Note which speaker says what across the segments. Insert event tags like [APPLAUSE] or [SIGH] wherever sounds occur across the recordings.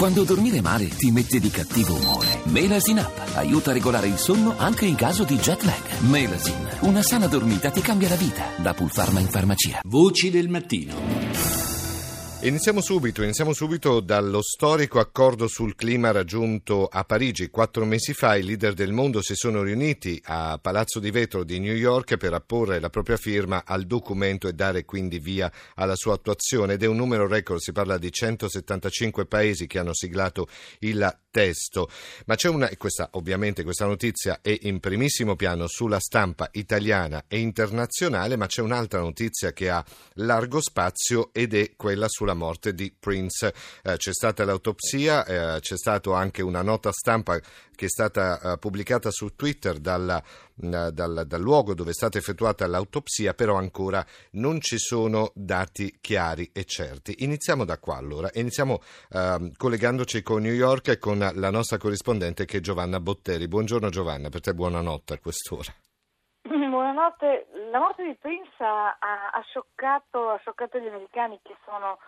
Speaker 1: Quando dormire male ti mette di cattivo umore. Melasin Up aiuta a regolare il sonno anche in caso di jet lag. Melasin, una sana dormita ti cambia la vita. Da Pulpharma in farmacia.
Speaker 2: Voci del mattino.
Speaker 3: Iniziamo subito, iniziamo subito dallo storico accordo sul clima raggiunto a Parigi. Quattro mesi fa i leader del mondo si sono riuniti a Palazzo di Vetro di New York per apporre la propria firma al documento e dare quindi via alla sua attuazione. Ed è un numero record, si parla di 175 paesi che hanno siglato il testo. Ma c'è una, questa ovviamente questa notizia è in primissimo piano sulla stampa italiana e internazionale, ma c'è un'altra notizia che ha largo spazio ed è quella sulla sulla morte di Prince. Eh, c'è stata l'autopsia, eh, c'è stata anche una nota stampa che è stata eh, pubblicata su Twitter dalla, dal, dal, luogo dove è stata effettuata l'autopsia, però ancora non ci sono dati chiari e certi. Iniziamo da qua allora, iniziamo ehm, collegandoci con New York e con la nostra corrispondente che è Giovanna Botteri. Buongiorno Giovanna, per te buonanotte a quest'ora. [LAUGHS]
Speaker 4: Buonanotte, la morte di Prince ha, ha, scioccato, ha scioccato gli americani che sono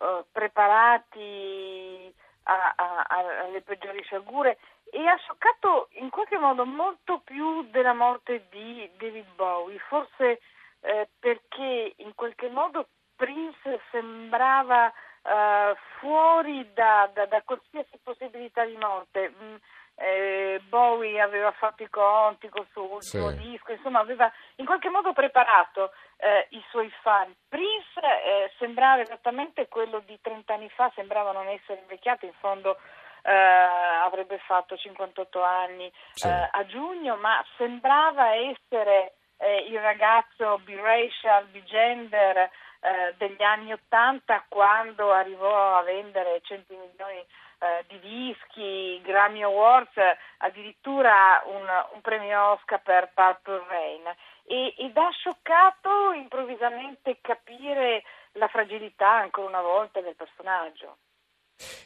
Speaker 4: eh, preparati a, a, alle peggiori sciagure e ha scioccato in qualche modo molto più della morte di David Bowie, forse eh, perché in qualche modo Prince sembrava eh, fuori da, da, da, qualsiasi possibilità di morte. Eh, Bowie aveva fatto i conti col suo ultimo sì. disco, insomma aveva in qualche modo preparato eh, i suoi fan. Prince eh, sembrava esattamente quello di 30 anni fa, sembrava non essere invecchiato, in fondo eh, avrebbe fatto 58 anni sì. Eh, a giugno, ma sembrava essere eh, il ragazzo biracial, bigender degli anni 80 quando arrivò a vendere 100 milioni di eh, di dischi, Grammy Awards, addirittura un, un premio Oscar per Purple Rain e, ed ha scioccato improvvisamente capire la fragilità ancora una volta del personaggio.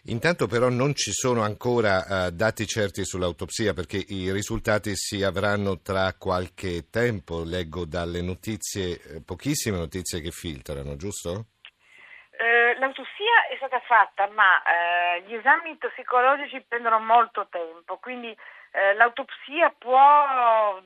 Speaker 3: Intanto però non ci sono ancora uh, dati certi sull'autopsia perché i risultati si avranno tra qualche tempo, leggo dalle notizie, eh, pochissime notizie che filtrano, giusto?
Speaker 4: Stata fatta, ma eh, gli esami tossicologici prendono molto tempo, quindi eh, l'autopsia può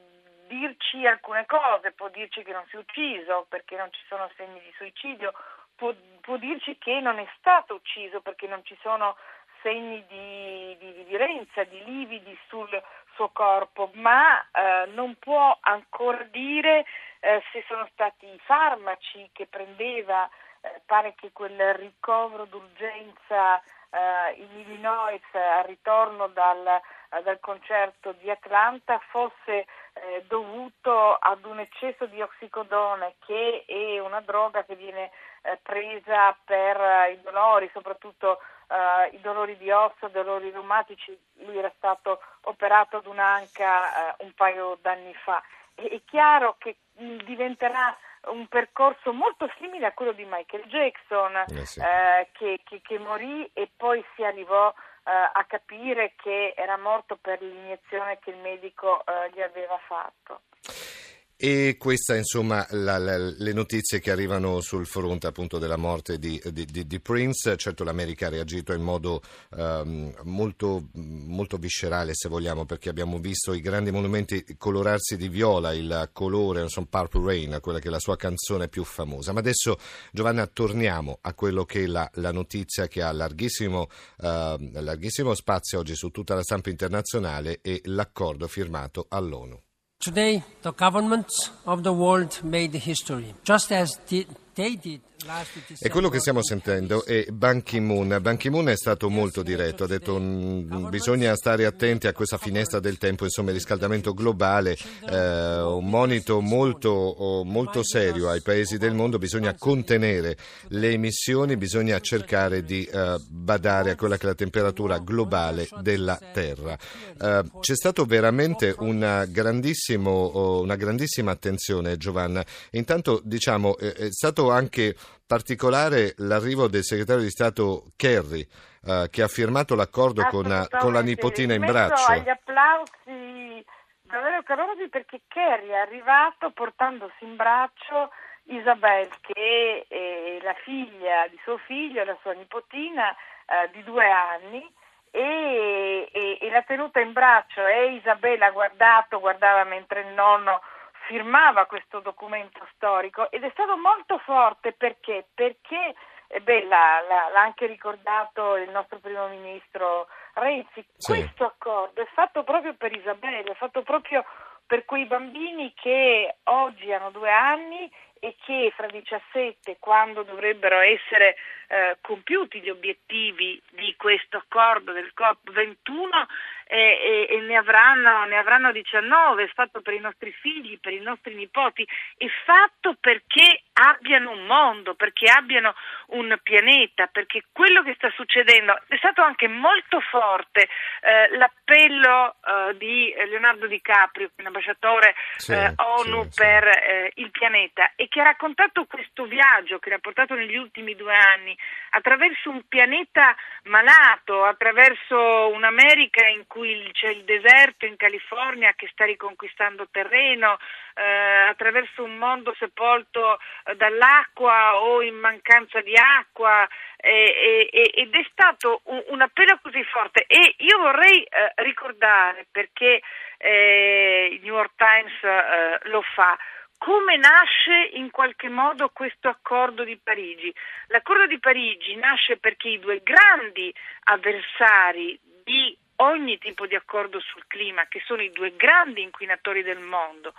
Speaker 4: dirci alcune cose, può dirci che non si è ucciso perché non ci sono segni di suicidio, può, può dirci che non è stato ucciso perché non ci sono segni di, di, di violenza, di lividi sul suo corpo, ma eh, non può ancora dire eh, se sono stati i farmaci che prendeva eh, pare che quel ricovero d'urgenza eh, in Illinois al ritorno dal, eh, dal, concerto di Atlanta fosse dovuto ad un eccesso di oxicodone che è una droga che viene presa per i dolori, soprattutto i dolori di ossa, dolori reumatici. Lui era stato operato ad un'anca un paio d'anni fa. È chiaro che diventerà un percorso molto simile a quello di Michael Jackson, eh sì. eh, che, che, che, morì e poi si arrivò eh, a capire che era morto per l'iniezione che il medico eh, gli aveva fatto.
Speaker 3: E queste insomma la, la, le notizie che arrivano sul fronte appunto della morte di, di, di, di Prince, certo l'America ha reagito in modo um, molto, molto, viscerale se vogliamo perché abbiamo visto i grandi monumenti colorarsi di viola, il colore, insomma Purple Rain, quella che è la sua canzone più famosa. Ma adesso Giovanna torniamo a quello che è la, la notizia che ha larghissimo, uh, larghissimo spazio oggi su tutta la stampa internazionale e l'accordo firmato all'ONU.
Speaker 5: Today, the governments of the world made history, just as did,
Speaker 3: e quello che stiamo sentendo è Ban Ki-moon. Ban Ki-moon è stato molto diretto, ha detto mh, bisogna stare attenti a questa finestra del tempo, insomma il riscaldamento globale, eh, un monito molto, molto serio ai paesi del mondo, bisogna contenere le emissioni, bisogna cercare di eh, badare a quella che è la temperatura globale della Terra. Eh, c'è stato veramente una, una grandissima attenzione Giovanna, intanto diciamo è stato anche particolare l'arrivo del segretario di Stato Kerry, uh, che ha firmato l'accordo con, con, la nipotina in braccio.
Speaker 4: agli applausi davvero calorosi perché Kerry è arrivato portandosi in braccio Isabel, che è la figlia di suo figlio, la sua nipotina, eh, di due anni e, e, e l'ha tenuta in braccio e Isabella ha guardato, guardava mentre il nonno firmava questo documento storico ed è stato molto forte perché? Perché eh beh, l'ha, l'ha, anche ricordato il nostro primo ministro Renzi, sì. questo accordo è fatto proprio per Isabella, è fatto proprio per quei bambini che oggi hanno due anni e che fra 17, quando dovrebbero essere eh, compiuti gli obiettivi di questo accordo del COP21, e, e, e ne, avranno, ne, avranno, 19, è fatto per i nostri figli, per i nostri nipoti, è fatto perché abbiano un mondo, perché abbiano un pianeta, perché quello che sta succedendo è stato anche molto forte eh, l'appello eh, di Leonardo DiCaprio, un ambasciatore sì, eh, ONU sì, per eh, il pianeta, e che ha raccontato questo viaggio che l'ha portato negli ultimi due anni attraverso un pianeta malato, attraverso un'America in cui c'è il deserto in California che sta riconquistando terreno, eh, attraverso un mondo sepolto eh, dall'acqua o in mancanza di acqua eh, ed è stato un, un, appello così forte. E io vorrei eh, ricordare perché eh, il New York Times eh, lo fa come nasce in qualche modo questo accordo di Parigi? L'accordo di Parigi nasce perché i due grandi avversari di ogni tipo di accordo sul clima, che sono i due grandi inquinatori del mondo,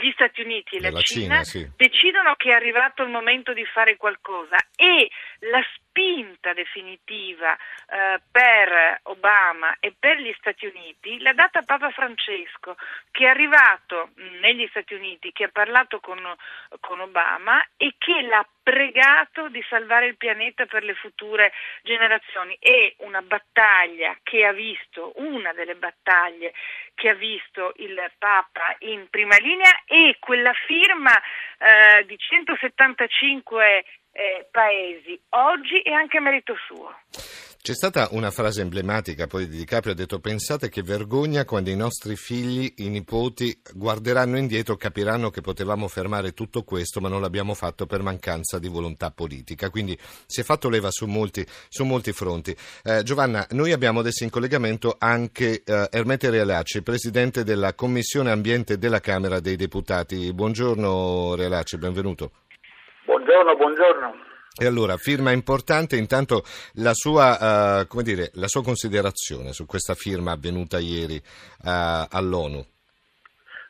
Speaker 4: gli Stati Uniti e la Cina, Cina sì. decidono che è arrivato il momento di fare qualcosa e la spinta definitiva eh, per Obama e per gli Stati Uniti l'ha data Papa Francesco, che è arrivato negli Stati Uniti, che ha parlato con, con Obama e che l'ha pregato di salvare il pianeta per le future generazioni. È una battaglia che ha visto, una delle battaglie che ha visto il Papa in prima linea e quella firma eh, di 175 eh, paesi oggi è anche merito suo.
Speaker 3: C'è stata una frase emblematica poi di DiCaprio, ha detto pensate che vergogna quando i nostri figli, i nipoti guarderanno indietro, capiranno che potevamo fermare tutto questo ma non l'abbiamo fatto per mancanza di volontà politica, quindi si è fatto leva su molti, su molti fronti. Eh, Giovanna, noi abbiamo adesso in collegamento anche eh, Ermete Realacci, Presidente della Commissione Ambiente della Camera dei Deputati. Buongiorno Realacci, benvenuto.
Speaker 6: Buongiorno, buongiorno.
Speaker 3: E allora, firma importante, intanto la sua, uh, dire, la sua, considerazione su questa firma avvenuta ieri uh, all'ONU.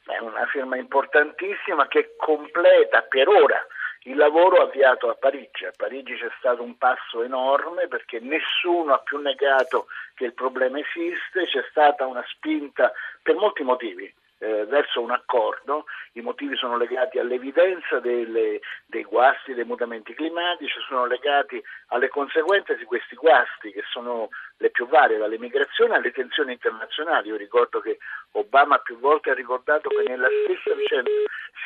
Speaker 6: È una firma importantissima che completa per ora il lavoro avviato a Parigi. A Parigi c'è stato un passo enorme perché nessuno ha più negato che il problema esiste, c'è stata una spinta per molti motivi eh, verso un accordo, i motivi sono legati all'evidenza delle, dei guasti dei mutamenti climatici, sono legati alle conseguenze di questi guasti che sono le più varie, dalle migrazioni alle tensioni internazionali. Io ricordo che Obama più volte ha ricordato che nella stessa vicenda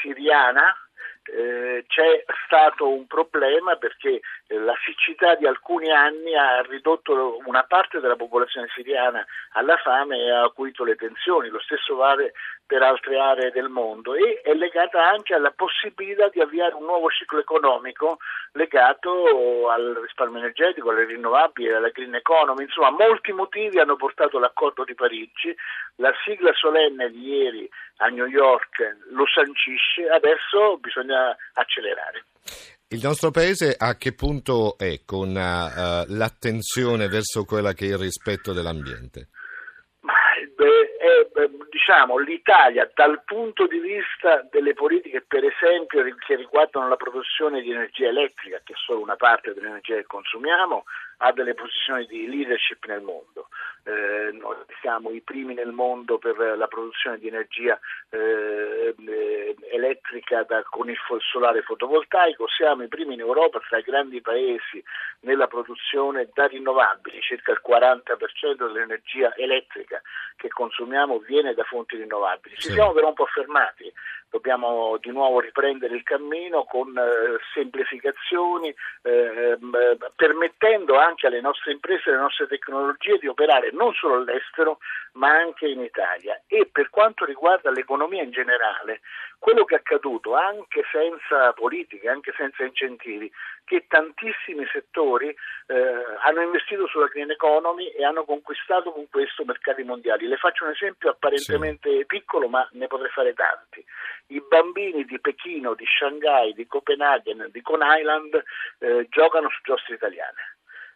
Speaker 6: siriana eh, c'è stato un problema perché eh, la siccità di alcuni anni ha ridotto una parte della popolazione siriana alla fame e ha acuito le tensioni, lo stesso vale per altre aree del mondo. E è legata anche alla possibilità di avviare un nuovo ciclo economico legato al risparmio energetico, alle rinnovabili, alla green economy, insomma molti motivi hanno portato l'accordo di Parigi, la sigla solenne di ieri a New York lo sancisce, adesso bisogna accelerare.
Speaker 3: Il nostro paese a che punto è con uh, l'attenzione verso quella che è il rispetto dell'ambiente?
Speaker 6: diciamo, l'Italia dal punto di vista delle politiche, per esempio, che riguardano la produzione di energia elettrica, che è solo una parte dell'energia che consumiamo, ha delle posizioni di leadership nel mondo. Eh, noi siamo i primi nel mondo per la produzione di energia eh, elettrica da, con il solare fotovoltaico, siamo i primi in Europa tra i grandi paesi nella produzione da rinnovabili, circa il 40% dell'energia elettrica che consumiamo viene da fonti rinnovabili. Ci sì. siamo però un po' fermati dobbiamo di nuovo riprendere il cammino con eh, semplificazioni, eh, ehm, permettendo anche alle nostre imprese e alle nostre tecnologie di operare non solo all'estero ma anche in Italia. E per quanto riguarda l'economia in generale, quello che è accaduto anche senza politiche, anche senza incentivi, che tantissimi settori eh, hanno investito sulla green economy e hanno conquistato con questo mercati mondiali. Le faccio un esempio apparentemente sì. piccolo, ma ne potrei fare tanti. I bambini di Pechino, di Shanghai, di Copenaghen, di Con Island eh, giocano su giostre italiane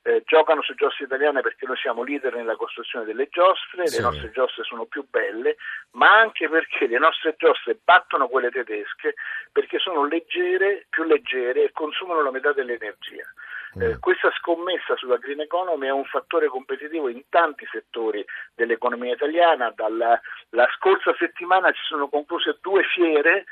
Speaker 6: eh, giocano su giostre italiane perché noi siamo leader nella costruzione delle giostre, sì. le nostre giostre sono più belle, ma anche perché le nostre giostre battono quelle tedesche perché sono leggere, più leggere e consumano la metà dell'energia. Mm. Eh, questa scommessa sulla green economy è un fattore competitivo in tanti settori dell'economia italiana. Dalla, la scorsa settimana si sono concluse due fiere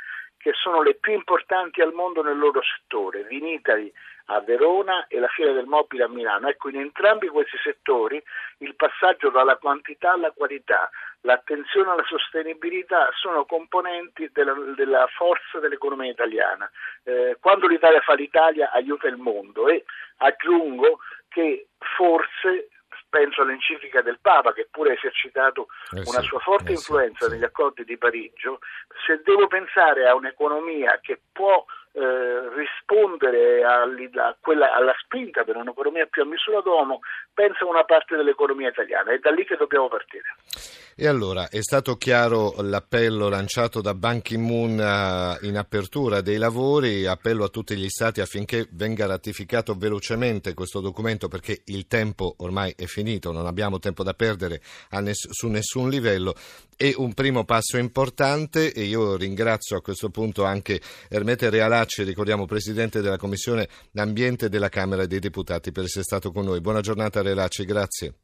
Speaker 6: che sono le più importanti al mondo nel loro settore, Vinitali a Verona e la Fiera del Mobile a Milano. Ecco, in entrambi questi settori il passaggio dalla quantità alla qualità, l'attenzione alla sostenibilità sono componenti della, della forza dell'economia italiana. Eh, quando l'Italia fa l'Italia aiuta il mondo e aggiungo che forse penso all'enciclica del Papa che pure ha esercitato eh una sua forte eh influenza negli accordi di Parigi, se devo pensare a un'economia che può eh, rispondere quella, alla spinta per un'economia più a misura d'uomo, pensa a una parte dell'economia italiana. È da lì che dobbiamo partire.
Speaker 3: E allora, è stato chiaro l'appello lanciato da Ban Ki-moon eh, in apertura dei lavori, appello a tutti gli Stati affinché venga ratificato velocemente questo documento perché il tempo ormai è finito, non abbiamo tempo da perdere ness- su nessun livello. È un primo passo importante e io ringrazio a questo punto anche Ermete Realà Relacci, ricordiamo Presidente della Commissione Ambiente della Camera dei Deputati, per essere stato con noi. Buona giornata Relacci, grazie.